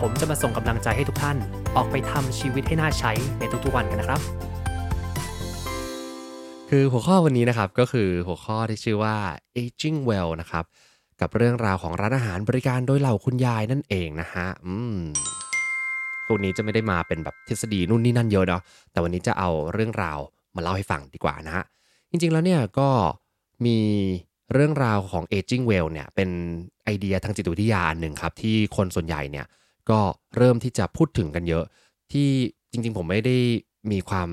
ผมจะมาส่งกำลังใจให้ทุกท่าน ออกไปทำชีวิตให้น่าใช้ในทุกๆวันกันนะครับ คือหัวข้อวันนี้นะครับก็คือหัวข้อที่ชื่อว่า aging well นะครับ กับเรื่องราวของร้านอาหารบริการโดยเหล่าคุณยายนั่นเองนะฮะ อืมพวกนี้จะไม่ได้มาเป็นแบบทฤษฎีนู่นนี่นั่นเยอะเนาะแต่วันนี้จะเอาเรื่องราวมาเล่าให้ฟังดีกว่านะฮะจริงๆแล้วเนี่ยก็มีเรื่องราวของ aging well เนี่ยเป็นไอเดียทางจิตวิทยาหนึ่งครับ ที่คนส่วนใหญ่เนี่ย ก็เริ่มที่จะพูดถึงกันเยอะ ที่จริง ๆ ผมไม่ได้มีความ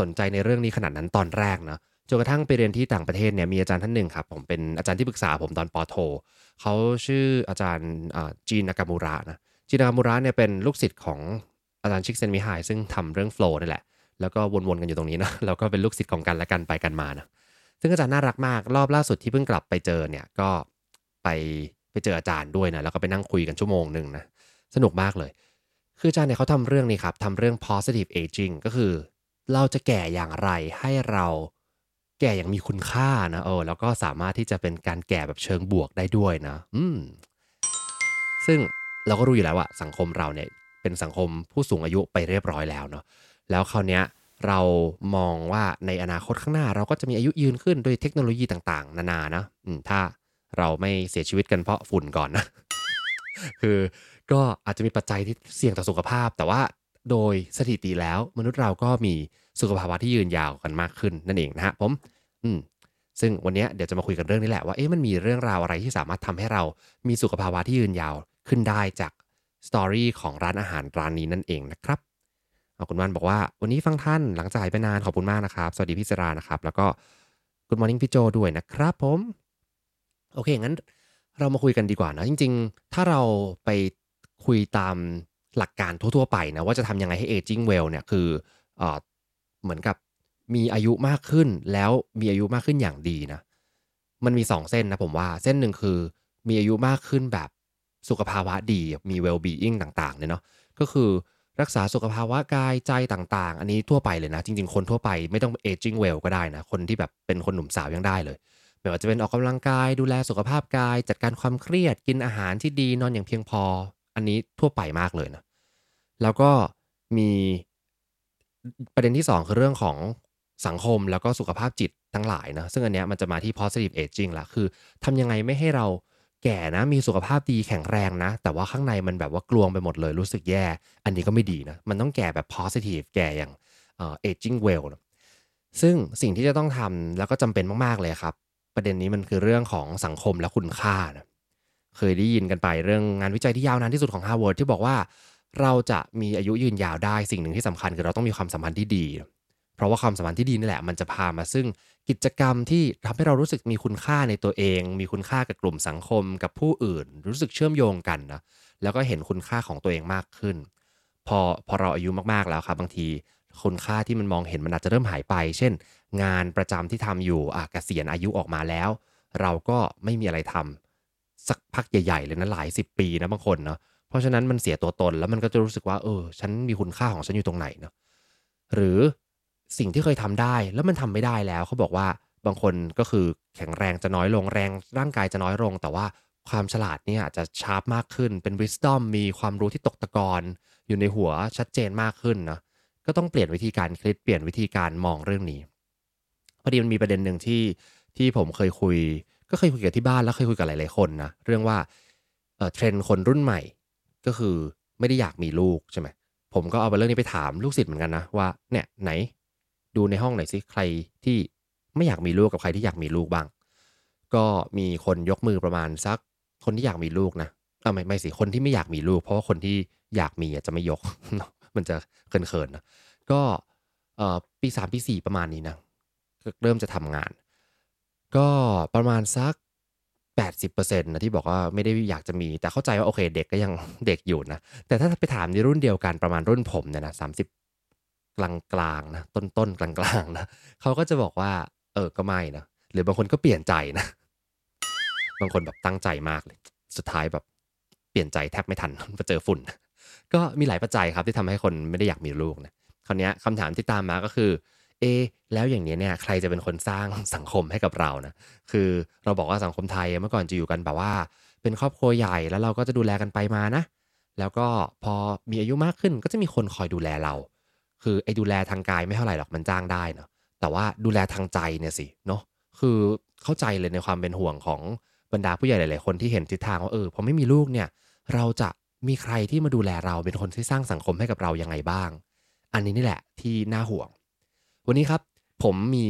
สนใจในเรื่องนี้ขนาดนั้นตอนแรกนะจนกระทั่งไปเรียนที่ต่างประเทศเนี่ยมีอาจารย์ท่านหนึ่งครับผมเป็นอาจารย์ที่ปรึกษาผมตอนปอโทเขาชื่ออาจารย์จีนนากามูระนะจีนนากามูระเนี่ยเป็นลูกศิษย์ของอาจารย์ชิกเซนมิไฮซึ่งทำเรื่องโฟล์นี่แหละ แล้วก็วนๆกันอยู่ตรงนี้นะแล้วก็เป็นลูกศิษย์ของกันและกันไปกันมานะซึ่งอาจารย์น่ารักมากรอบล่าสุดที่เพิ่งกลับไปเจอเนี่ยก็ไปไปเจออาจารย์ด้วยนะแล้วก็ไปนั่งคุยกันชั่วโมงหนึ่งนะ สนุกมากเลย คืออาจารย์เนี่ยเขาทำเรื่องนี้ครับทำเรื่อง positive aging ก็คือ เราจะแก่อย่างไรให้เราแก่อย่างมีคุณค่านะเออแล้วก็สามารถที่จะเป็นการแก่แบบเชิงบวกได้ด้วยนะ อืม ซึ่งเราก็รู้อยู่แล้วว่าสังคมเราเนี่ยเป็นสังคมผู้สูงอายุไปเรียบร้อยแล้วเนาะแล้วคราวเนี้ยเรามองว่าในอนาคตข้างหน้า เราก็จะมีอายุยืนขึ้นโดยเทคโนโลยีต่าง ๆ นานานะอืมถ้าเราไม่เสียชีวิตกันเพราะฝุ่นก่อนนะ คือ ก็อาจจะมีปัจจัยที่เสี่ยงต่อสุขภาพ แต่ว่าโดยสถิติแล้วมนุษย์เราก็มีสุขภาวะที่ยืนยาวกันมากขึ้นนั่นเองนะฮะผมอืมซึ่งวันนี้เดี๋ยวจะมาคุยกันเรื่องนี้แหละว่าเอ๊ะมันมีเรื่องราวอะไรที่สามารถทำให้เรามีสุขภาวะที่ยืนยาวขึ้นได้จากสตอรี่ของร้านอาหารร้านนี้นั่นเองนะครับเอาคุณวันบอกว่าวันนี้ฟังท่านหลังจากหายไปนานขอบคุณมากนะครับ สวัสดีพี่สรานะครับ แล้วก็คุณมอร์นิ่งพี่โจด้วยนะครับผม โอเคงั้นเรามาคุยกันดีกว่านะจริง ๆ ถ้าเราไป คุยตามหลักการทั่วๆไปนะว่าจะทำยังไงให้ aging well เนี่ยคือเอเหมือนกับมีอายุมากขึ้นแล้วมีอายุมากขึ้นอย่างดีนะ มันมี 2 เส้นนะผมว่าเส้นหนึ่งคือมีอายุมากขึ้นแบบสุขภาวะดีมี well being ต่างๆเนี่ยเนาะก็คือรักษาสุขภาวะกายใจต่างๆ อันนี้ทั่วไปเลยนะ จริง ๆ คนทั่วไปไม่ต้อง aging well ก็ได้นะ คนที่แบบเป็นคนหนุ่มสาวยังได้เลยไม่ว่าจะเป็นออกกำลังกายดูแลสุขภาพกาย จัดการความเครียดกินอาหารที่ดีนอนอย่างเพียงพอ อันนี้ทั่วไปมากเลยนะ แล้วก็มีประเด็นที่ 2 คือเรื่องของสังคมแล้วก็สุขภาพจิตทั้งหลายนะ ซึ่งอันเนี้ยมันจะมาที่ positive aging ละคือทำยังไงไม่ให้เราแก่นะ มีสุขภาพดีแข็งแรงนะ แต่ว่าข้างในมันแบบว่ากลวงไปหมดเลยรู้สึกแย่ อันนี้ก็ไม่ดีนะ มันต้องแก่แบบ positive แก่อย่างเอ่อ aging well นะซึ่งสิ่งที่จะต้องทำแล้วก็จำเป็นมาก ๆ เลยครับ ประเด็นนี้มันคือเรื่องของสังคมและคุณค่านะ เคยได้ยินกันไปเรื่องงานวิจัยที่ยาวนานที่สุดของ Harvard ที่บอกว่าเราจะมีอายุยืนยาวได้สิ่งหนึ่งที่สำคัญคือเราต้องมีความสัมพันธ์ที่ดี เพราะว่าความสัมพันธ์ที่ดีนี่แหละมันจะพามาซึ่งกิจกรรมที่ทำให้เรารู้สึกมีคุณค่าในตัวเอง มีคุณค่ากับกลุ่มสังคมกับผู้อื่น รู้สึกเชื่อมโยงกันนะแล้วก็เห็นคุณค่าของตัวเองมากขึ้น พอพอเราอายุมากๆแล้วครับบางทีคุณค่าที่มันมองเห็นมันอาจจะเริ่มหายไป เช่น งานประจำที่ทำอยู่อะเกษียณอายุออกมาแล้ว เราก็ไม่มีอะไรทำ สักพักใหญ่ๆเลยนะหลายสิบปีนะบางคนเนาะเพราะฉะนั้นมันเสียตัวตนแล้วมันก็จะรู้สึกว่าเออฉันมีคุณค่าของฉันอยู่ตรงไหนเนาะหรือสิ่งที่เคยทำได้แล้วมันทำไม่ได้แล้วเขาบอกว่าบางคนก็คือแข็งแรงจะน้อยลงแรงร่างกายจะน้อยลง แต่ว่าความฉลาดเนี่ยจะชาร์ปมากขึ้นเป็น wisdom มีความรู้ที่ตกตะกอนอยู่ในหัวชัดเจนมากขึ้นนะก็ต้องเปลี่ยนวิธีการคิดเปลี่ยนวิธีการมองเรื่องนี้พอดีมันมีประเด็นหนึ่งที่ที่ผมเคยคุย ก็เคยคุยกับที่บ้านแล้วเคยคุยกับหลายๆคนนะเรื่องว่าเเทรนด์คนรุ่นใหม่ ก็คือไม่ได้อยากมีลูกใช่ไหมผมก็เอาไปเรื่องนี้ไปถามลูกศิษย์เหมือนกันนะว่าเนี่ยไหน ดูในห้องหน่อยสิใครที่ไม่อยากมีลูกกับใครที่อยากมีลูกบ้าง ก็มีคนยกมือประมาณสักคนที่อยากมีลูกนะเออไม่ไม่สิคนที่ไม่อยากมีลูก เพราะว่าคนที่อยากมีจะไม่ยก มันจะเขินๆนะก็ปีสามปีสี่ประมาณนี้นะเริ่มจะทำงาน ก็ประมาณสัก 80%นะที่บอกว่าไม่ได้อยากจะมี แต่เข้าใจว่าโอเค เด็กก็ยังเด็กอยู่นะ แต่ถ้าไปถามในรุ่นเดียวกันประมาณรุ่นผมเนี่ยนะสามสิบกลางกลางๆนะต้นต้นๆกลางกลางๆนะเขาก็จะบอกว่า เออก็ไม่นะหรือบางคนก็เปลี่ยนใจนะ บางคนแบบตั้งใจมากเลย สุดท้ายแบบเปลี่ยนใจแทบไม่ทันมาเจอฝุ่น ก็มีหลายปัจจัยครับที่ทำให้คนไม่ได้อยากมีลูกนะคราวนี้ยคำถามที่ตามมาก็คือ เอแล้วอย่างนี้เนี่ยใครจะเป็นคนสร้างสังคมให้กับเรานะคือเราบอกว่าสังคมไทยเมื่อก่อนจะอยู่กันแบบว่า เป็นครอบครัวใหญ่แล้วเราก็จะดูแลกันไปมานะ แล้วก็พอมีอายุมากขึ้นก็จะมีคนคอยดูแลเรา คือไอ้ดูแลทางกายไม่เท่าไหร่หรอกมันจ้างได้เนาะแต่ว่าดูแลทางใจเนี่ยสิเนาะคือเข้าใจเลยในความเป็นห่วงของบรรดาผู้ใหญ่หลาย ๆ คนที่เห็นทิศทางว่าเออพอไม่มีลูกเนี่ยเราจะมีใครที่มาดูแลเราเป็นคนที่สร้างสังคมให้กับเรายังไงบ้าง อันนี้นี่แหละที่น่าห่วง วันนี้ครับผมมี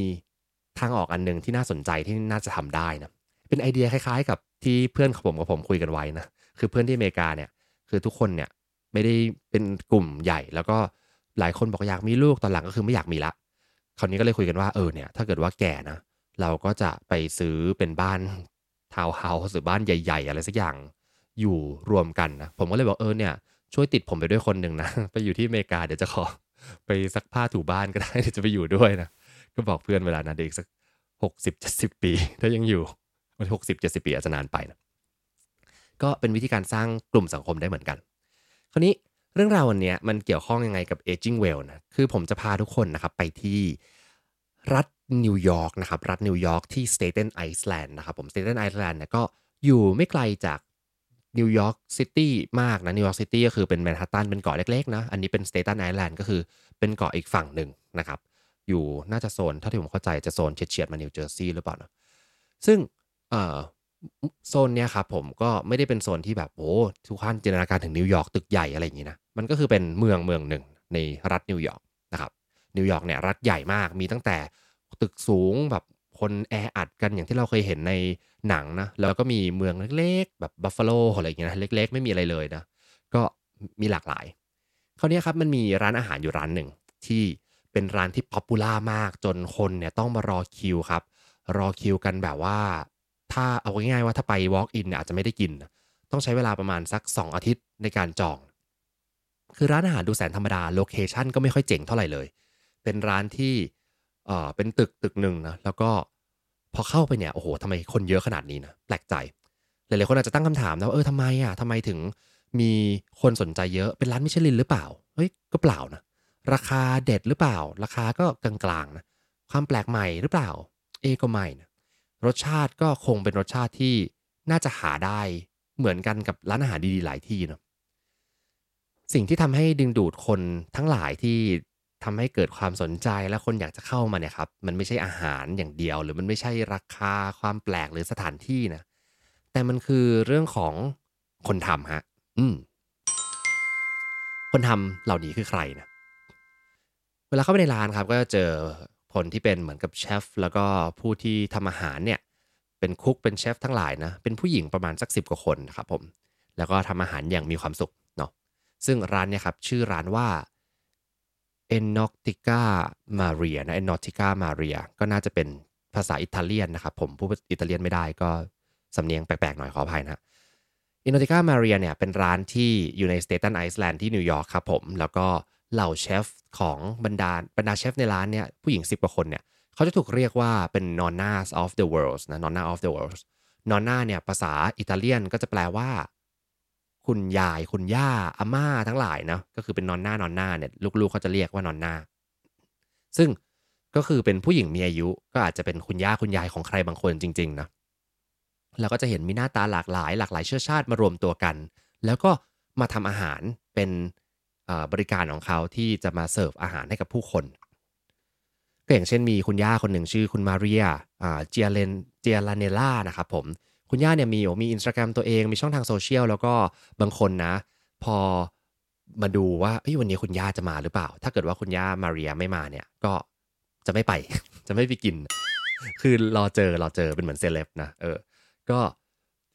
ทางออกอันหนึ่งที่น่าสนใจที่น่าจะทำได้นะเป็นไอเดียคล้ายๆ กับที่เพื่อนของผมกับผมคุยกันไว้นะคือเพื่อนที่อเมริกาเนี่ยคือทุกคนเนี่ยไม่ได้เป็นกลุ่มใหญ่ แล้วก็หลายคนบอกอยากมีลูกตอนหลังก็คือไม่อยากมีละคราวนี้ก็เลยคุยกันว่าเออเนี่ยถ้าเกิดว่าแก่นะเราก็จะไปซื้อเป็นบ้านทาวน์เฮาส์หรือบ้านใหญ่ๆ อะไรสักอย่างอยู่รวมกันนะผมก็เลยบอกเออเนี่ยช่วยติดผมไปด้วยคนหนึ่งนะไปอยู่ที่อเมริกาเดี๋ยวจะขอ ไปซักผ้าถูบ้านก็ได้เดี๋ยวจะไปอยู่ด้วยนะ ก็บอกเพื่อนเวลานั้นเด็กสักหกสิบเจ็ดสิบปี ถ้ายังอยู่วันหกสิบเจ็ดสิบปีอาจจะนานไปนะก็เป็นวิธีการสร้างกลุ่มสังคมได้เหมือนกัน คราวนี้เรื่องราววันนี้มันเกี่ยวข้องยังไงกับ aging well นะ คือผมจะพาทุกคนนะครับไปที่รัฐนิวยอร์กนะครับ รัฐนิวยอร์กที่ Staten Island นะครับผม Staten Island เนี่ยก็อยู่ไม่ไกลจาก นิวยอร์กซิตี้มากนะนิวยอร์กซิตี้ก็คือเป็นแมนฮัตตันเป็นเกาะเล็กๆนะอันนี้เป็น Staten Island ก็คือเป็นเกาะอีกฝั่งหนึ่งนะครับอยู่น่าจะโซนเท่าที่ผมเข้าใจจะโซนเฉียดๆมานิวเจอร์ซีย์หรือเปล่านะซึ่งโซนเนี้ยครับผมก็ไม่ได้เป็นโซนที่แบบโอ้ทุกท่านจินตนาการถึงนิวยอร์กตึกใหญ่อะไรอย่างงี้นะมันก็คือเป็นเมืองเมืองหนึ่งในรัฐนิวยอร์กนะครับนิวยอร์กเนี่ยรัฐใหญ่มากมีตั้งแต่ตึกสูงแบบ คนแออัดกันอย่างที่เราเคยเห็นในหนังนะแล้วก็มีเมืองเล็กๆ แบบบัฟฟาโลอะไรอย่างเงี้ยนะเล็ก ๆ ไม่มีอะไรเลยนะก็มีหลากหลายคราวนี้ครับมันมีร้านอาหารอยู่ร้านหนึ่งที่เป็นร้านที่ popular มากจนคนเนี่ยต้องมารอคิวครับ รอคิวกันแบบว่า ถ้าเอาง่ายๆว่าถ้าไป walk in เนี่ยอาจจะไม่ได้กิน ต้องใช้เวลาประมาณสัก 2 อาทิตย์ในการจอง คือร้านอาหารดูแสนธรรมดาโลเคชันก็ไม่ค่อยเจ๋งเท่าไหร่เลย เป็นร้านที่ ออเป็นตึกตึกหนึ่งนะแล้วก็พอเข้าไปเนี่ยโอ้โหทำไมคนเยอะขนาดนี้นะแปลกใจหลายๆคนอาจจะตั้งคำถามนะว่าเออทำไมอะทำไมถึงมีคนสนใจเยอะเป็นร้านมิชลินหรือเปล่าเฮ้ยก็เปล่านะราคาเด็ดหรือเปล่า ราคาก็กลางๆนะความแปลกใหม่หรือเปล่า เอก็ไม่นะรสชาติก็คงเป็นรสชาติที่น่าจะหาได้เหมือนกันกับร้านอาหารดีๆหลายที่เนาะสิ่งที่ทำให้ดึงดูดคนทั้งหลายที่ ทำให้เกิดความสนใจและคนอยากจะเข้ามาเนี่ยครับมันไม่ใช่อาหารอย่างเดียว หรือมันไม่ใช่ราคาความแปลกหรือสถานที่นะแต่มันคือเรื่องของคนทำฮะอืมคนทำเหล่านี้คือใครนะเวลาเข้าไปในร้านครับ ก็จะเจอคนที่เป็นเหมือนกับเชฟแล้วก็ผู้ที่ทำอาหารเนี่ยเป็นคุกเป็นเชฟทั้งหลายนะเป็นผู้หญิงประมาณสักสิบกว่าคนนะครับผมแล้วก็ทำอาหารอย่างมีความสุขเนาะซึ่งร้านเนี่ยครับชื่อร้านว่า e n o t i c a Maria นะ e n o t i c a Maria ก็น่าจะเป็นภาษาอิตาเลียนนะครับ ผมพูดอิตาเลียนไม่ได้ก็สำเนียงแปลกๆหน่อยขออภัยนะ e n o t i c a Maria เนี่ยเป็นร้านที่อยู่ใน Staten Island ที่นิวยอร์กครับผมแล้วก็เหล่าเชฟของบรรดาบรรดาเชฟในร้านเนี่ยผู้หญิง 10 กว่าคนเนี่ยเขาจะถูกเรียกว่าเป็น nonnas of the world นะ nonna of the world nonna เนี่ยภาษาอิตาเลียนก็จะแปลว่า คุณยายคุณย่าอาม่าทั้งหลายนะก็คือเป็นนอนหน้านอนหน้าเนี่ยลูกๆเขาจะเรียกว่านอนหน้า ซึ่งก็คือเป็นผู้หญิงมีอายุก็อาจจะเป็นคุณย่าคุณยายของใครบางคนจริง ๆ นะแล้วก็จะเห็นมีหน้าตาหลากหลาย หลากหลายเชื้อชาติมารวมตัวกัน แล้วก็มาทำอาหารเป็นบริการของเขาที่จะมาเสิร์ฟอาหารให้กับผู้คนก็อย่างเช่นมีคุณย่าคนหนึ่งชื่อคุณมาเรียเจียเลนเจียลาเนล่านะครับผม คุณย่าเนี่ยมีมีอินสตาแกรมตัวเองมีช่องทางโซเชียลแล้วก็บางคนนะ พอมาดูว่าวันนี้คุณย่าจะมาหรือเปล่า ถ้าเกิดว่าคุณย่ามาเรียไม่มาเนี่ยก็จะไม่ไป จะไม่ไปกิน คือรอเจอรอเจอเป็นเหมือนเซเลบนะเออ ก็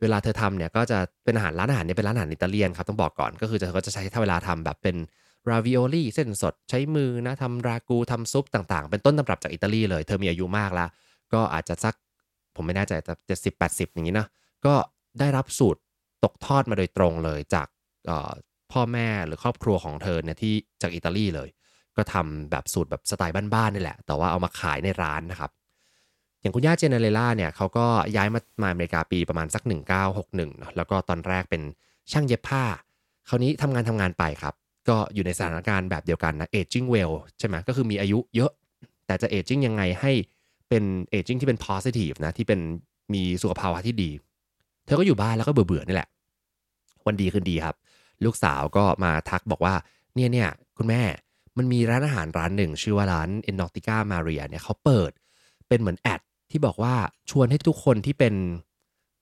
เวลาเธอทำเนี่ยก็จะเป็นอาหารร้านอาหารเนี่ยเป็นร้านอาหารอิตาเลียนครับต้องบอกก่อนก็คือจะก็จะใช้ถ้าเวลาทำแบบเป็นราวิโอลี่เส้นสดใช้มือนะทำรากูทำซุปต่างๆ เป็นต้นตำรับจากอิตาลีเลย เธอมีอายุมากแล้ว ก็อาจจะสัก ผมไม่แน่ใจแต่เจ็ดสิบแปดสิบอย่างนี้นะก็ได้รับสูตรตกทอดมาโดยตรงเลยจากพ่อแม่หรือครอบครัวของเธอเนี่ยที่จากอิตาลีเลย ก็ทำแบบสูตรแบบสไตล์บ้านๆนี่แหละ แต่ว่าเอามาขายในร้านนะครับ อย่างคุณย่าเจเนเรล่าเนี่ยเขาก็ย้ายมามาอเมริกาปีประมาณสัก 1961เนาะแล้วก็ตอนแรกเป็นช่างเย็บผ้า คราวนี้ทำงานทำงานไปครับ ก็อยู่ในสถานการณ์แบบเดียวกันนะ aging well ใช่ไหมก็คือมีอายุเยอะแต่จะ aging ยังไงให้ เป็น aging ที่เป็น positive นะที่เป็นมีสุขภาวะที่ดี เธอก็อยู่บ้านแล้วก็เบื่อๆนี่แหละ วันดีคืนดีครับ ลูกสาวก็มาทักบอกว่าเนี่ยเนี่ยคุณแม่มันมีร้านอาหารร้านหนึ่ง ชื่อว่าร้าน e n o t i c a Maria เนี่ยเขาเปิดเป็นเหมือนแอดที่บอกว่าชวนให้ทุกคนที่เป็น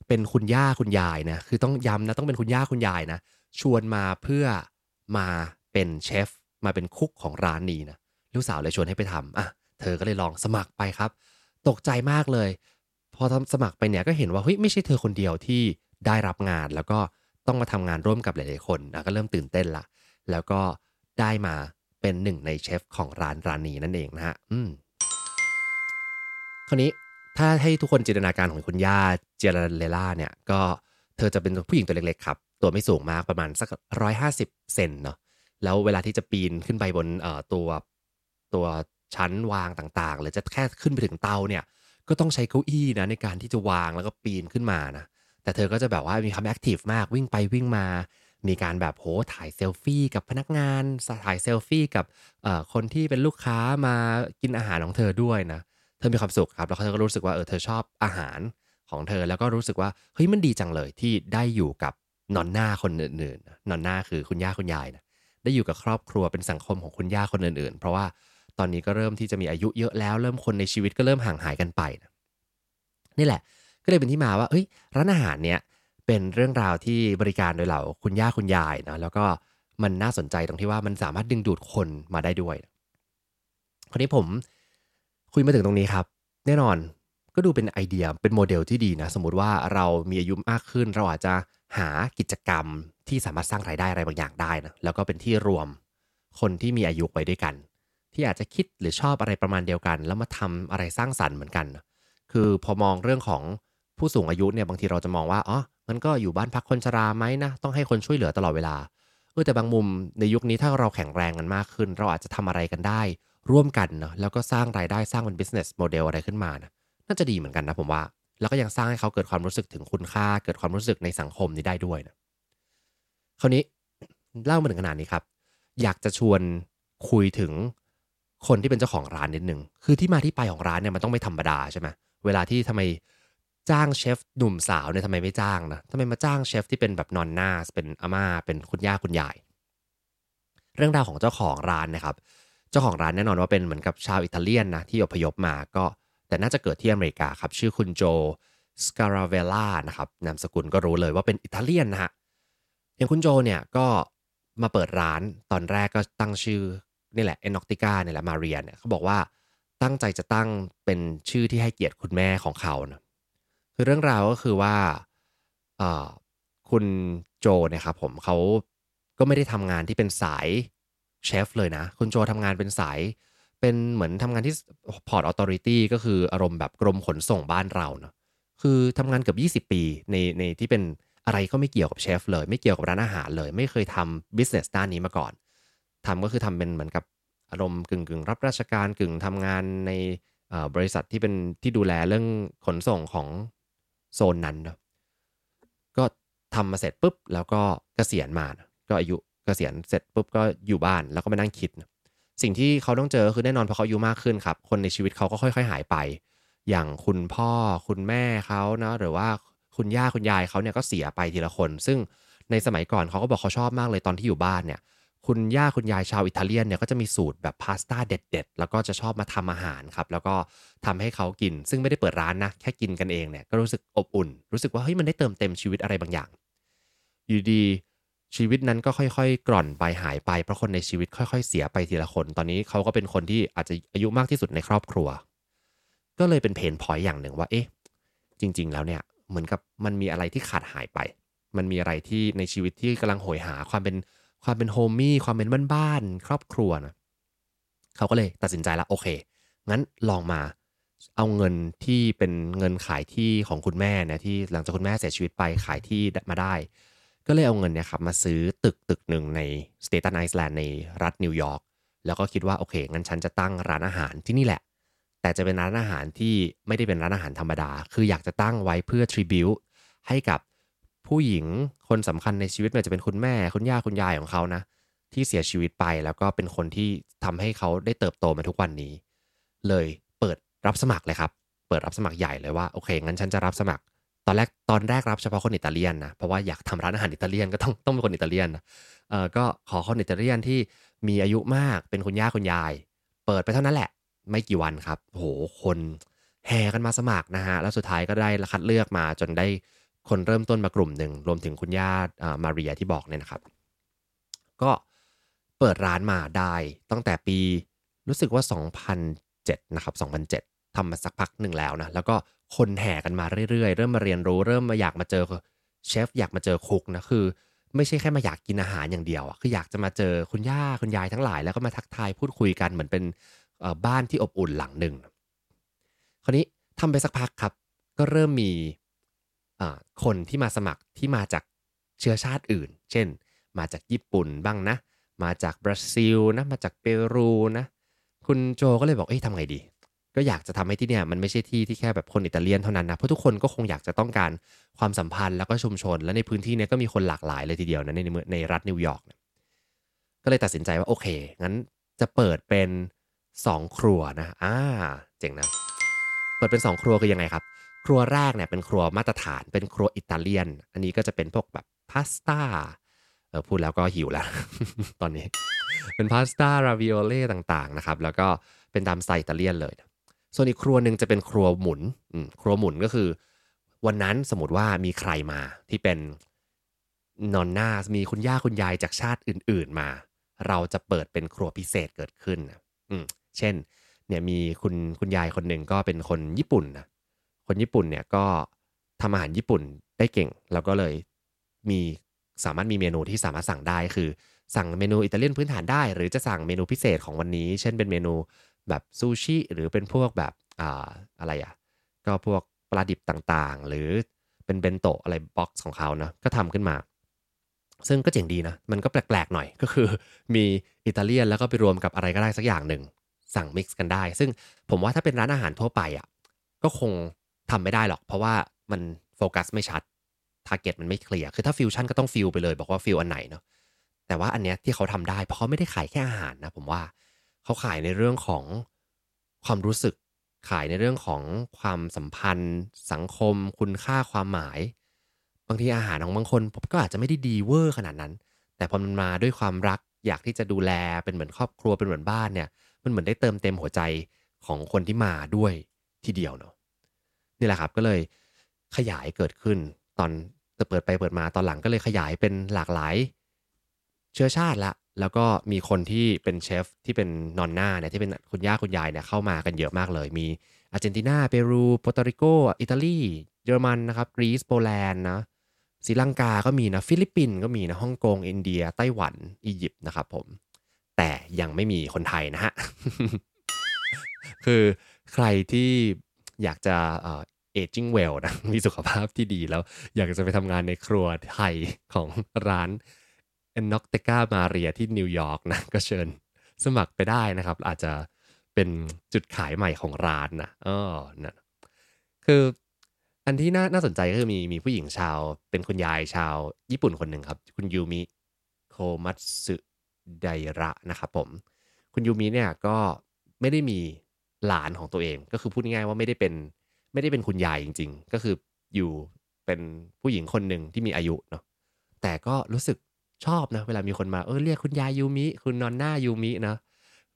เป็นคุณย่าคุณยายนะคือต้องย้ำนะต้องเป็นคุณย่าคุณยายนะ ชวนมาเพื่อมาเป็นเชฟมาเป็นคุกของร้านนี้นะลูกสาวเลยชวนให้ไปทำอะเธอก็เลยลองสมัครไปครับ ตกใจมากเลย พอทำสมัครไปเนี่ยก็เห็นว่าเฮ้ยไม่ใช่เธอคนเดียวที่ได้รับงาน แล้วก็ต้องมาทำงานร่วมกับหลาย ๆ คนนะก็เริ่มตื่นเต้นละแล้วก็ได้มาเป็นหนึ่งในเชฟของร้านร้านนี้นั่นเองนะฮะอืมคราวนี้ถ้าให้ทุกคนจินตนาการของคุณย่าเจรเลล่าเนี่ยก็เธอจะเป็นผู้หญิงตัวเล็ก ๆ ครับ ตัวไม่สูงมากประมาณสักร้อยห้าสิบเซนเนาะแล้วเวลาที่จะปีนขึ้นไปบนเอ่อตัวตัว ชั้นวางต่างๆ หรือจะแค่ขึ้นไปถึงเตาเนี่ย ก็ต้องใช้เก้าอี้นะในการที่จะวางแล้วก็ปีนขึ้นมานะแต่เธอก็จะแบบว่ามีความแอคทีฟมากวิ่งไปวิ่งมา มีการแบบโหถ่ายเซลฟี่กับพนักงานถ่ายเซลฟี่กับคนที่เป็นลูกค้ามากินอาหารของเธอด้วยนะเธอมีความสุขครับแล้วเธอก็รู้สึกว่าเออเธอชอบอาหารของเธอแล้วก็รู้สึกว่าเฮ้ยมันดีจังเลยที่ได้อยู่กับนอนหน้าคนอื่นๆนอนหน้าคือคุณย่าคุณยายนะได้อยู่กับครอบครัวเป็นสังคมของคุณย่าคนอื่นๆ เพราะว่า ตอนนี้ก็เริ่มที่จะมีอายุเยอะแล้ว เริ่มคนในชีวิตก็เริ่มห่างหายกันไปนะนี่แหละ ก็เลยเป็นที่มาว่าเอ้ยร้านอาหารเนี้ยเป็นเรื่องราวที่บริการโดยเหล่าคุณย่าคุณยายนะแล้วก็มันน่าสนใจตรงที่ว่ามันสามารถดึงดูดคนมาได้ด้วยคราวนี้ผมคุยมาถึงตรงนี้ครับ แน่นอนก็ดูเป็นไอเดียเป็นโมเดลที่ดีนะ สมมติว่าเรามีอายุมากขึ้น เราอาจจะหากิจกรรมที่สามารถสร้างรายได้อะไรบางอย่างได้นะแล้วก็เป็นที่รวมคนที่มีอายุไว้ด้วยกัน ที่อาจจะคิดหรือชอบอะไรประมาณเดียวกัน แล้วมาทำอะไรสร้างสรรค์เหมือนกัน คือพอมองเรื่องของผู้สูงอายุเนี่ยบางทีเราจะมองว่าอ๋อมันก็อยู่บ้านพักคนชราไหมนะต้องให้คนช่วยเหลือตลอดเวลาเออแต่บางมุมในยุคนี้ถ้าเราแข็งแรงกันมากขึ้น เราอาจจะทำอะไรกันได้ ร่วมกันเนาะแล้วก็สร้างรายได้สร้างเป็น business model อะไรขึ้นมานะน่าจะดีเหมือนกันนะผมว่า แล้วก็ยังสร้างให้เขาเกิดความรู้สึกถึงคุณค่า เกิดความรู้สึกในสังคมนี้ได้ด้วยนะคราวนี้เล่ามาถึงขนาดนี้ครับ อยากจะชวนคุยถึง คนที่เป็นเจ้าของร้านนิดนึง คือที่มาที่ไปของร้านเนี่ยมันต้องไม่ธรรมดาใช่ไหมเวลาที่ทำไมจ้างเชฟหนุ่มสาวเนี่ยทำไมไม่จ้างนะทำไมมาจ้างเชฟที่เป็นแบบนอนหน้าเป็นอาม่าเป็นคุณย่าคุณยาย เรื่องราวของเจ้าของร้านนะครับ เจ้าของร้านแน่นอนว่าเป็นเหมือนกับชาวอิตาเลียนนะที่อพยพมาก็แต่น่าจะเกิดที่อเมริกาครับ ชื่อคุณโจสการาเวล่านะครับนามสกุลก็รู้เลยว่าเป็นอิตาเลียนนะฮะอย่างคุณโจเนี่ยก็มาเปิดร้านตอนแรกก็ตั้งชื่อ นี่แหละเอนอกติก้าเนี่ยแหละมาเรียเนี่ยเขาบอกว่าตั้งใจจะตั้งเป็นชื่อที่ให้เกียรติคุณแม่ของเขานะคือเรื่องราวก็คือว่าคุณโจเนี่ยครับผมเขาก็ไม่ได้ทำงานที่เป็นสายเชฟเลยนะ คุณโจทำงานเป็นสายเป็นเหมือนทำงานที่ Port Authority ก็คืออารมณ์แบบกรมขนส่งบ้านเราเนาะคือทำงานเกือบ20 ปีในในที่เป็นอะไรก็ไม่เกี่ยวกับเชฟเลย ไม่เกี่ยวกับร้านอาหารเลย ไม่เคยทำ business ด้านนี้มาก่อน ทำก็คือทำเป็นเหมือนกับอารมณ์กึ่งกึ่งรับราชการกึ่งทำงานในบริษัทที่เป็นที่ดูแลเรื่องขนส่งของโซนนั้นเนาะก็ทำมาเสร็จปุ๊บแล้วก็เกษียณมาก็อายุเกษียณเสร็จปุ๊บก็อยู่บ้านแล้วก็มานั่งคิดสิ่งที่เขาต้องเจอคือแน่นอนพอเขาอายุมากขึ้นครับ คนในชีวิตเขาก็ค่อย ๆ หายไป อย่างคุณพ่อคุณแม่เขานะหรือว่าคุณย่าคุณยายเขาเนี่ยก็เสียไปทีละคน ซึ่งในสมัยก่อนเขาก็บอกเขาชอบมากเลยตอนที่อยู่บ้านเนี่ย คุณย่าคุณยายชาวอิตาเลียนเนี่ยก็จะมีสูตรแบบพาสต้าเด็ด ๆ แล้วก็จะชอบมาทำอาหารครับ แล้วก็ทำให้เขากิน ซึ่งไม่ได้เปิดร้านนะ แค่กินกันเองเนี่ยก็รู้สึกอบอุ่น รู้สึกว่าเฮ้ยมันได้เติมเต็มชีวิตอะไรบางอย่าง อยู่ดีชีวิตนั้นก็ค่อยๆ กร่อนไปหายไปเพราะคนในชีวิตค่อย ๆ เสียไปทีละคน ตอนนี้เขาก็เป็นคนที่อาจจะอายุมากที่สุดในครอบครัว ก็เลยเป็นเพนพอยอย่างหนึ่งว่าเอ๊ะจริง ๆ แล้วเนี่ยเหมือนกับมันมีอะไรที่ขาดหายไป มันมีอะไรที่ในชีวิตที่กำลังโหยหาความเป็น ความเป็นโฮมี่ความเป็นบ้านๆครอบครัวนะเขาก็เลยตัดสินใจแล้วโอเค งั้นลองมาเอาเงินที่เป็นเงินขายที่ของคุณแม่เนี่ยที่หลังจากคุณแม่เสียชีวิตไปขายที่มาได้ ก็เลยเอาเงินเนี่ยครับมาซื้อตึกตึกหนึ่งใน Staten Island ในรัฐนิวยอร์กแล้วก็คิดว่าโอเค งั้นฉันจะตั้งร้านอาหารที่นี่แหละ แต่จะเป็นร้านอาหารที่ไม่ได้เป็นร้านอาหารธรรมดา คืออยากจะตั้งไว้เพื่อ tribute ให้กับ ผู้หญิงคนสำคัญในชีวิตไม่ว่าจะเป็นคุณแม่ คุณย่าคุณยายของเขานะ ที่เสียชีวิตไปแล้วก็เป็นคนที่ทำให้เขาได้เติบโตมาทุกวันนี้ เลยเปิดรับสมัครเลยครับ เปิดรับสมัครใหญ่เลยว่าโอเคงั้นฉันจะรับสมัคร ตอนแรกตอนแรกรับเฉพาะคนอิตาเลียนนะเพราะว่าอยากทำร้านอาหารอิตาเลียนก็ต้องต้องเป็นคนอิตาเลียนนะเออก็ขอคนอิตาเลียนที่มีอายุมากเป็นคุณย่าคุณยาย เปิดไปเท่านั้นแหละ ไม่กี่วันครับโหคนแห่กันมาสมัครนะฮะแล้วสุดท้ายก็ได้คัดเลือกมาจนได้ คนเริ่มต้นมากลุ่มหนึ่งรวมถึงคุณย่ามาเรียที่บอกเนี่ยนะครับ ก็เปิดร้านมาได้ตั้งแต่ปีรู้สึกว่า 2007 นะครับ 2007 ทำมาสักพักหนึ่งแล้วนะ แล้วก็คนแห่กันมาเรื่อยๆ เริ่มมาเรียนรู้ เริ่มมาอยากมาเจอเชฟอยากมาเจอคุกนะคือ ไม่ใช่แค่มาอยากกินอาหารอย่างเดียวอะคืออยากจะมาเจอคุณย่าคุณยายทั้งหลาย แล้วก็มาทักทายพูดคุยกันเหมือนเป็นบ้านที่อบอุ่นหลังหนึ่งคราวนี้ทำไปสักพักครับ ก็เริ่มมี คนที่มาสมัครที่มาจากเชื้อชาติอื่น เช่น มาจากญี่ปุ่นบ้างนะ มาจากบราซิลนะ มาจากเปรูนะ คุณโจก็เลยบอก เอ้ยทำไงดี ก็อยากจะทำให้ที่เนี่ยมันไม่ใช่ที่ที่แค่แบบคนอิตาเลียนเท่านั้นนะ เพราะทุกคนก็คงอยากจะต้องการความสัมพันธ์แล้วก็ชุมชน และในพื้นที่เนี้ก็มีคนหลากหลายเลยทีเดียวนะในในรัฐนิวยอร์กก็เลยตัดสินใจว่าโอเค งั้นจะเปิดเป็น 2 ครัวนะ อ่า เจ๋งนะ เปิดเป็น 2 ครัวคือยังไงครับ ครัวแรกเนี่ยเป็นครัวมาตรฐานเป็นครัวอิตาเลียน อันนี้ก็จะเป็นพวกแบบพาสต้าเออพูดแล้วก็หิวแล้ว ตอนนี้ เป็นพาสต้าราวิโอเล่ต่างๆนะครับ แล้วก็เป็นตามสไตล์อิตาเลียนเลย ส่วนอีกครัวหนึ่งจะเป็นครัวหมุนครัวหมุนก็คือ วันนั้นสมมติว่ามีใครมาที่เป็นนอนนามีคุณย่าคุณยายจากชาติอื่น ๆมา เราจะเปิดเป็นครัวพิเศษเกิดขึ้นอืมเช่น เนี่ยมีคุณคุณยายคนหนึ่งก็เป็นคนญี่ปุ่นนะ คนญี่ปุ่นเนี่ยก็ทำอาหารญี่ปุ่นได้เก่ง แล้วก็เลยมีสามารถมีเมนูที่สามารถสั่งได้คือ สั่งเมนูอิตาเลียนพื้นฐานได้ หรือจะสั่งเมนูพิเศษของวันนี้ เช่นเป็นเมนูแบบซูชิหรือเป็นพวกแบบอ่าอะไรอ่ะก็พวกปลาดิบต่างๆ หรือเป็นเบนโตะอะไร box ของเขานะก็ทำขึ้นมา ซึ่งก็เจ๋งดีนะ มันก็แปลกๆหน่อยก็คือ มีอิตาเลียนแล้วก็ไปรวมกับอะไรก็ได้สักอย่างหนึ่งสั่ง mix กันได้ ซึ่งผมว่าถ้าเป็นร้านอาหารทั่วไปอะก็คง ทำไม่ได้หรอก เพราะว่ามันโฟกัสไม่ชัด target มันไม่เคลียร์คือถ้าฟิวชั่นก็ต้องฟิลไปเลยบอกว่าฟิลอันไหนเนาะแต่ว่าอันเนี้ยที่เขาทำได้เพราะเขาไม่ได้ขายแค่อาหารนะผมว่าเขาขายในเรื่องของความรู้สึกขายในเรื่องของความสัมพันธ์ สังคม คุณค่าความหมาย บางทีอาหารของบางคนผมก็อาจจะไม่ได้ดีเวอร์ขนาดนั้น แต่พอมันมาด้วยความรักอยากที่จะดูแลเป็นเหมือนครอบครัวเป็นเหมือนบ้านเนี่ย มันเหมือนได้เติมเต็มหัวใจของคนที่มาด้วยทีเดียวเนาะ นี่แหละครับก็เลยขยายเกิดขึ้น ตอนจะเปิดไปเปิดมาตอนหลังก็เลยขยายเป็นหลากหลายเชื้อชาติละ แล้วก็มีคนที่เป็นเชฟที่เป็นนอนหน้าเนี่ยที่เป็นคุณย่าคุณยายเนี่ยเข้ามากันเยอะมากเลย มีอาร์เจนตินาเปรูเปอร์โตริโกอิตาลีเยอรมันนะครับกรีซโปแลนด์นะศรีลังกา ก็มีนะฟิลิปปินส์ก็มีนะฮ่องกงอินเดีย ไต้หวันอียิปต์นะครับผมแต่ยังไม่มีคนไทยนะฮะคือใครที่อยากจะ aging well นะมีสุขภาพที่ดีแล้ว อยากจะไปทำงานในครัวไทยของร้าน Enoteca Maria ที่นิวยอร์กนะก็เชิญสมัครไปได้นะครับ อาจจะเป็นจุดขายใหม่ของร้านนะอ๋อนะคืออันที่น่าน่าสนใจก็คือมีมีผู้หญิงชาว เป็นคุณยายชาวญี่ปุ่นคนหนึ่งครับ คุณยูมิโคมัตสึไดระนะครับผม คุณยูมิเนี่ยก็ไม่ได้มีหลานของตัวเอง ก็คือพูดง่ายๆว่าไม่ได้เป็น ไม่ได้เป็นคุณยายจริง ๆ ก็คืออยู่เป็นผู้หญิงคนหนึ่งที่มีอายุเนาะแต่ก็รู้สึกชอบนะ เวลามีคนมาเออเรียกคุณยายยูมิ คุณ nonna ยูมินะ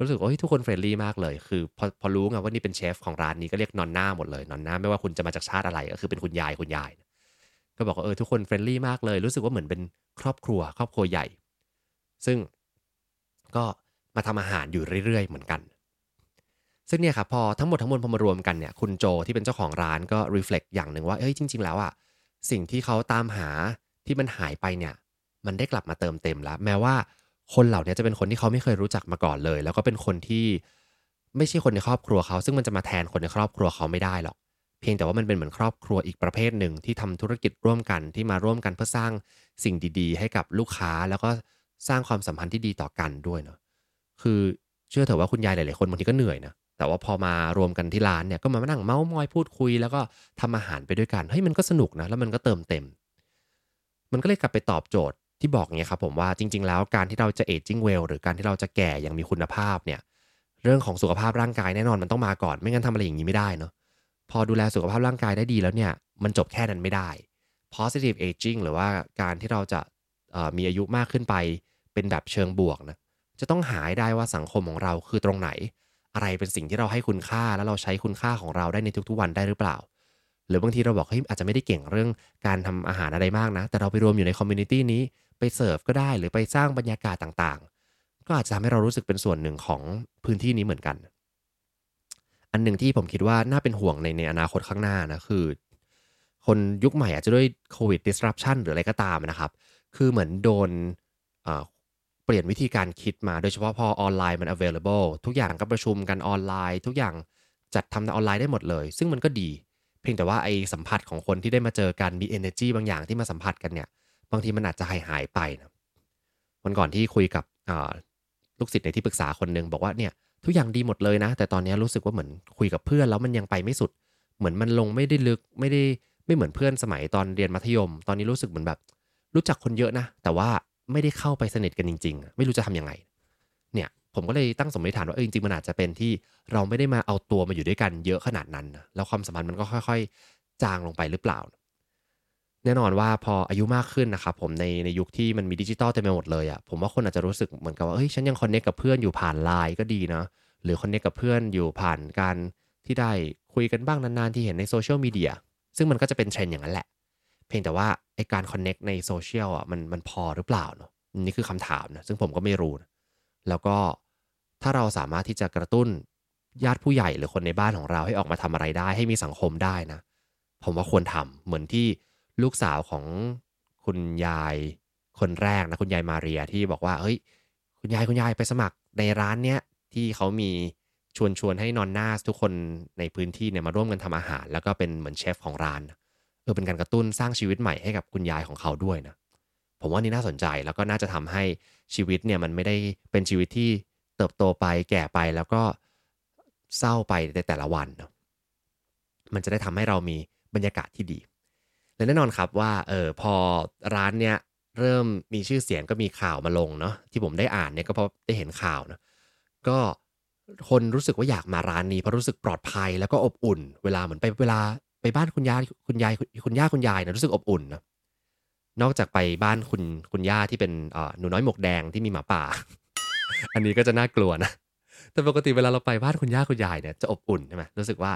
รู้สึกว่าทุกคน friendly มากเลย คือพอพอรู้ไงว่านี่เป็นเชฟของร้านนี้ก็เรียก nonna หมดเลย nonna ไม่ว่าคุณจะมาจากชาติอะไรก็คือเป็นคุณยายคุณยาย ก็บอกว่าเออทุกคน friendly มากเลย รู้สึกว่าเหมือนเป็นครอบครัว ครอบครัวใหญ่ ซึ่งก็มาทำอาหารอยู่เรื่อยๆ เหมือนกัน ซึ่งเนี่ยครับพอทั้งหมดทั้งมวลพอมารวมกันเนี่ยคุณโจที่เป็นเจ้าของร้านก็ reflect อย่างหนึ่งว่าเอ้ยจริง ๆ แล้วอะสิ่งที่เขาตามหาที่มันหายไปเนี่ย มันได้กลับมาเติมเต็มแล้ว แม้ว่าคนเหล่านี้จะเป็นคนที่เขาไม่เคยรู้จักมาก่อนเลย แล้วก็เป็นคนที่ไม่ใช่คนในครอบครัวเขา ซึ่งมันจะมาแทนคนในครอบครัวเขาไม่ได้หรอก เพียงแต่ว่ามันเป็นเหมือนครอบครัวอีกประเภทหนึ่งที่ทำธุรกิจร่วมกันที่มาร่วมกันเพื่อสร้างสิ่งดี ๆ ให้กับลูกค้าแล้วก็สร้างความสัมพันธ์ที่ดีต่อกันด้วยเนาะคือเชื่อเถอะว่าคุณยายหลายๆคนบางทีก็เหนื่อยนะ แต่ว่าพอมารวมกันที่ร้านเนี่ยก็มานั่งเมาส์มอยพูดคุย แล้วก็ทำอาหารไปด้วยกันเฮ้ยมันก็สนุกนะแล้วมันก็เติมเต็ม มันก็เลยกลับไปตอบโจทย์ที่บอกเงี้ยครับผมว่าจริง ๆ แล้วการที่เราจะเอจจิ้งเวลหรือการที่เราจะแก่อย่างมีคุณภาพเนี่ยเรื่องของสุขภาพร่างกายแน่นอนมันต้องมาก่อนไม่งั้นทำอะไรอย่างนี้ไม่ได้เนาะพอดูแลสุขภาพร่างกายได้ดีแล้วเนี่ยมันจบแค่นั้นไม่ได้ positive aging หรือว่าการที่เราจะมีอายุมากขึ้นไปเป็นแบบเชิงบวกนะจะต้องหาได้ว่าสังคมของเราคือตรงไหน อะไรเป็นสิ่งที่เราให้คุณค่าแล้วเราใช้คุณค่าของเราได้ในทุกๆวันได้หรือเปล่า หรือบางทีเราบอกเฮ้ยอาจจะไม่ได้เก่งเรื่องการทำอาหารอะไรมากนะ แต่เราไปรวมอยู่ใน community นี้ไปเสิร์ฟก็ได้หรือไปสร้างบรรยากาศต่างๆ ก็อาจจะทำให้เรารู้สึกเป็นส่วนหนึ่งของพื้นที่นี้เหมือนกัน อันหนึ่งที่ผมคิดว่าน่าเป็นห่วงในในอนาคตข้างหน้านะคือ คนยุคใหม่อาจจะด้วยโควิด disruption หรืออะไรก็ตามนะครับ คือเหมือนโดน เปลี่ยนวิธีการคิดมาโดยเฉพาะพอออนไลน์มัน available ทุกอย่างก็ประชุมกันออนไลน์ ทุกอย่างจัดทำในออนไลน์ได้หมดเลย ซึ่งมันก็ดี เพียงแต่ว่าไอ้สัมผัสของคนที่ได้มาเจอกันมี energy บางอย่างที่มาสัมผัสกันเนี่ย บางทีมันอาจจะหายหายไปนะวันก่อนที่คุยกับลูกศิษย์ในที่ปรึกษาคนหนึ่งบอกว่าเนี่ยทุกอย่างดีหมดเลยนะ แต่ตอนนี้รู้สึกว่าเหมือนคุยกับเพื่อนแล้วมันยังไปไม่สุด เหมือนมันลงไม่ได้ลึกไม่ได้ไม่เหมือนเพื่อนสมัยตอนเรียนมัธยม ตอนนี้รู้สึกเหมือนแบบ รู้จักคนเยอะนะ แต่ว่า ไม่ได้เข้าไปสนิทกันจริง ๆ ไม่รู้จะทำยังไง เนี่ยผมก็เลยตั้งสมมติฐานว่าเออจริงๆมันอาจจะเป็นที่เราไม่ได้มาเอาตัวมาอยู่ด้วยกันเยอะขนาดนั้นนะแล้วความสัมพันธ์มันก็ค่อย ๆ จางลงไปหรือเปล่า แน่นอนว่าพออายุมากขึ้นนะครับผมในในยุคที่มันมีดิจิตอลเต็มไปหมดเลยอ่ะผมว่าคนอาจจะรู้สึกเหมือนกับว่าเฮ้ยฉันยัง connect กับเพื่อนอยู่ผ่านไลน์ก็ดีนะหรือ connect กับเพื่อนอยู่ผ่านการที่ได้คุยกันบ้างนานๆที่เห็นในโซเชียลมีเดียซึ่งมันก็จะเป็นเทรนด์อย่างนั้นแหละ เพียงแต่ว่าไอการ connect ในโซเชียลอะมันมันพอหรือเปล่าเนาะนี่คือคำถามนะซึ่งผมก็ไม่รู้นะแล้วก็ถ้าเราสามารถที่จะกระตุ้นญาติผู้ใหญ่หรือคนในบ้านของเราให้ออกมาทำอะไรได้ ให้มีสังคมได้นะ ผมว่าควรทำเหมือนที่ลูกสาวของคุณยายคนแรกนะคุณยายมาเรียที่บอกว่าเฮ้ย คุณยายคุณยายไปสมัครในร้านเนี้ยที่เขามีชวนชวนให้นอนน้าทุกคนในพื้นที่เนี่ยมาร่วมกันทำอาหาร แล้วก็เป็นเหมือนเชฟของร้าน เออเป็นการกระตุ้นสร้างชีวิตใหม่ให้กับคุณยายของเขาด้วยนะผมว่านี่น่าสนใจแล้วก็น่าจะทำให้ชีวิตเนี่ยมันไม่ได้เป็นชีวิตที่เติบโตไปแก่ไปแล้วก็เศร้าไปในแต่ละวันเนาะมันจะได้ทำให้เรามีบรรยากาศที่ดีและแน่นอนครับว่าเออพอร้านเนี่ยเริ่มมีชื่อเสียงก็มีข่าวมาลงเนาะที่ผมได้อ่านเนี่ยก็เพราะได้เห็นข่าวนะก็คนรู้สึกว่าอยากมาร้านนี้เพราะรู้สึกปลอดภัยแล้วก็อบอุ่น เวลาเหมือนไปเวลา ไปบ้านคุณยายคุณยายคุณย่าคุณยายนะรู้สึกอบอุ่นนะนอกจากไปบ้านคุณคุณย่าที่เป็นหนูน้อยหมวกแดงที่มีหมาป่า อันนี้ก็จะน่ากลัวนะแต่ปกติเวลาเราไปบ้านคุณย่าคุณยายเนี่ยจะอบอุ่นใช่ไหมรู้สึกว่า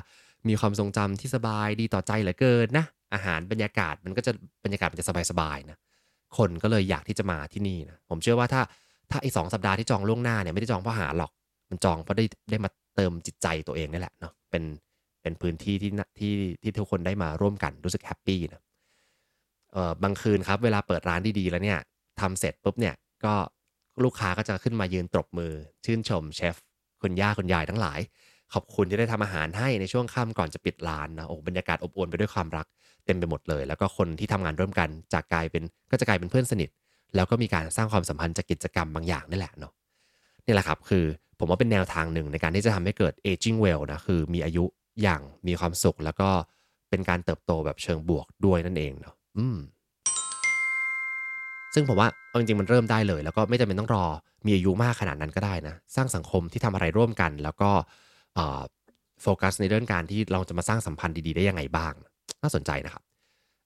มีความทรงจำที่สบายดีต่อใจเหลือเกินนะอาหารบรรยากาศมันก็จะบรรยากาศมันจะสบายๆนะคนก็เลยอยากที่จะมาที่นี่นะผมเชื่อว่าถ้าถ้าไอ้สองสัปดาห์ที่จองล่วงหน้าเนี่ยไม่ได้จองเพราะหาหรอก มันจองเพราะได้ได้มาเติมจิตใจตัวเองนี่แหละเนาะเป็น เป็นพื้นที่ที่ที่ที่ทุกคนได้มาร่วมกันรู้สึกแฮปปี้นะเออบางคืนครับเวลาเปิดร้านดีๆแล้วเนี่ยทำเสร็จปุ๊บเนี่ยก็ลูกค้าก็จะขึ้นมายืนตบมือ ชื่นชมเชฟคุณย่าคุณยายทั้งหลาย ขอบคุณที่ได้ทำอาหารให้ในช่วงค่ำก่อนจะปิดร้านนะโอ้บรรยากาศอบอวลไปด้วยความรักเต็มไปหมดเลย แล้วก็คนที่ทำงานร่วมกันจากกลายเป็นก็จะกลายเป็นเพื่อนสนิท แล้วก็มีการสร้างความสัมพันธ์จากกิจกรรมบางอย่างนี่แหละเนาะนี่แหละครับคือผมว่าเป็นแนวทางหนึ่งในการที่จะทำให้เกิด aging well นะคือมีอายุ อย่างมีความสุขแล้วก็เป็นการเติบโตแบบเชิงบวกด้วยนั่นเองเนาะอืม ซึ่งผมว่าจริงๆมันเริ่มได้เลย แล้วก็ไม่จำเป็นต้องรอมีอายุมากขนาดนั้นก็ได้นะ สร้างสังคมที่ทำอะไรร่วมกัน แล้วก็โฟกัสในเรื่องการที่เราจะมาสร้างสัมพันธ์ดีๆได้ยังไงบ้าง น่าสนใจนะครับ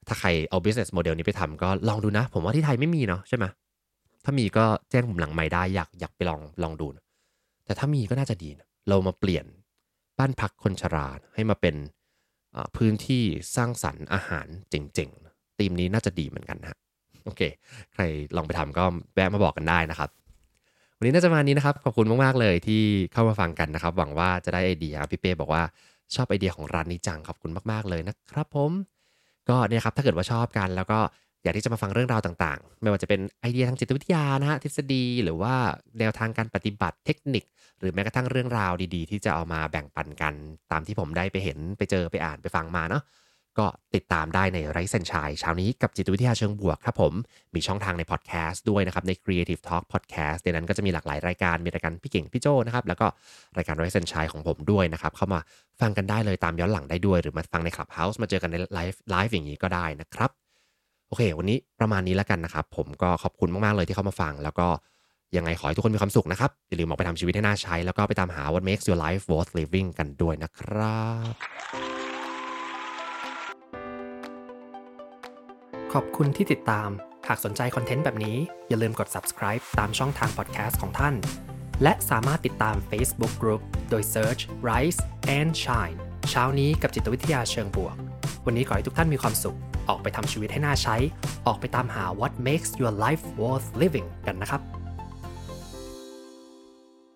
ถ้าใครเอา business model นี้ไปทำก็ลองดูนะ ผมว่าที่ไทยไม่มีเนาะใช่ไหมถ้ามีก็แจ้งผมหลังไม่ได้อยากอยากไปลองลองดูนะแต่ถ้ามีก็น่าจะดีนะเรามาเปลี่ยน บ้านพักคนชรา ให้มาเป็นพื้นที่สร้างสรรค์อาหารเจ๋งๆทีมนี้น่าจะดีเหมือนกันฮะโอเค ใครลองไปทำก็แวะมาบอกกันได้นะครับ วันนี้น่าจะมานี้นะครับ ขอบคุณมากๆเลยที่เข้ามาฟังกันนะครับ หวังว่าจะได้ไอเดียพี่เป้บอกว่าชอบไอเดียของร้านนี้จังขอบคุณมากๆเลยนะครับ ผม ก็เนี่ยครับถ้าเกิดว่าชอบกันแล้วก็ อยากที่จะมาฟังเรื่องราวต่างๆ ไม่ว่าจะเป็นไอเดียทางจิตวิทยานะฮะทฤษฎีหรือว่าแนวทางการปฏิบัติเทคนิค หรือแม้กระทั่งเรื่องราวดีๆ ที่จะเอามาแบ่งปันกันตามที่ผมได้ไปเห็นไปเจอไปอ่านไปฟังมาเนาะก็ติดตามได้ในไรเซนชัยเช้านี้กับจิตวิทยาเชิงบวกครับผม มีช่องทางในพอดแคสต์ด้วยนะครับ ใน Creative Talk Podcast ในนั้นก็จะมีหลากหลายรายการ มีรายการพี่เก่งพี่โจนะครับ แล้วก็รายการ Rise & Shine ของผมด้วยนะครับ เข้ามาฟังกันได้เลยตามย้อนหลังได้ด้วย หรือมาฟังใน Clubhouse มาเจอกันใน live live อย่างนี้ก็ได้นะครับ โอเค วันนี้ประมาณนี้แล้วกันนะครับ ผมก็ขอบคุณมากๆเลยที่เข้ามาฟัง แล้วก็ยังไงขอให้ทุกคนมีความสุขนะครับ อย่าลืมออกไปทำชีวิตให้น่าใช้ แล้วก็ไปตามหา what makes your life worth living กันด้วยนะครับ ขอบคุณที่ติดตาม หากสนใจ content แบบนี้ อย่าลืมกด subscribe ตามช่องทาง podcast ของท่าน และสามารถติดตาม Facebook Group โดย search Rise and Shine เช้านี้กับจิตวิทยาเชิงบวก วันนี้ขอให้ทุกท่านมีความสุข ออกไปทำชีวิตให้น่าใช้ ออกไปตามหา what makes your life worth living กันนะครับ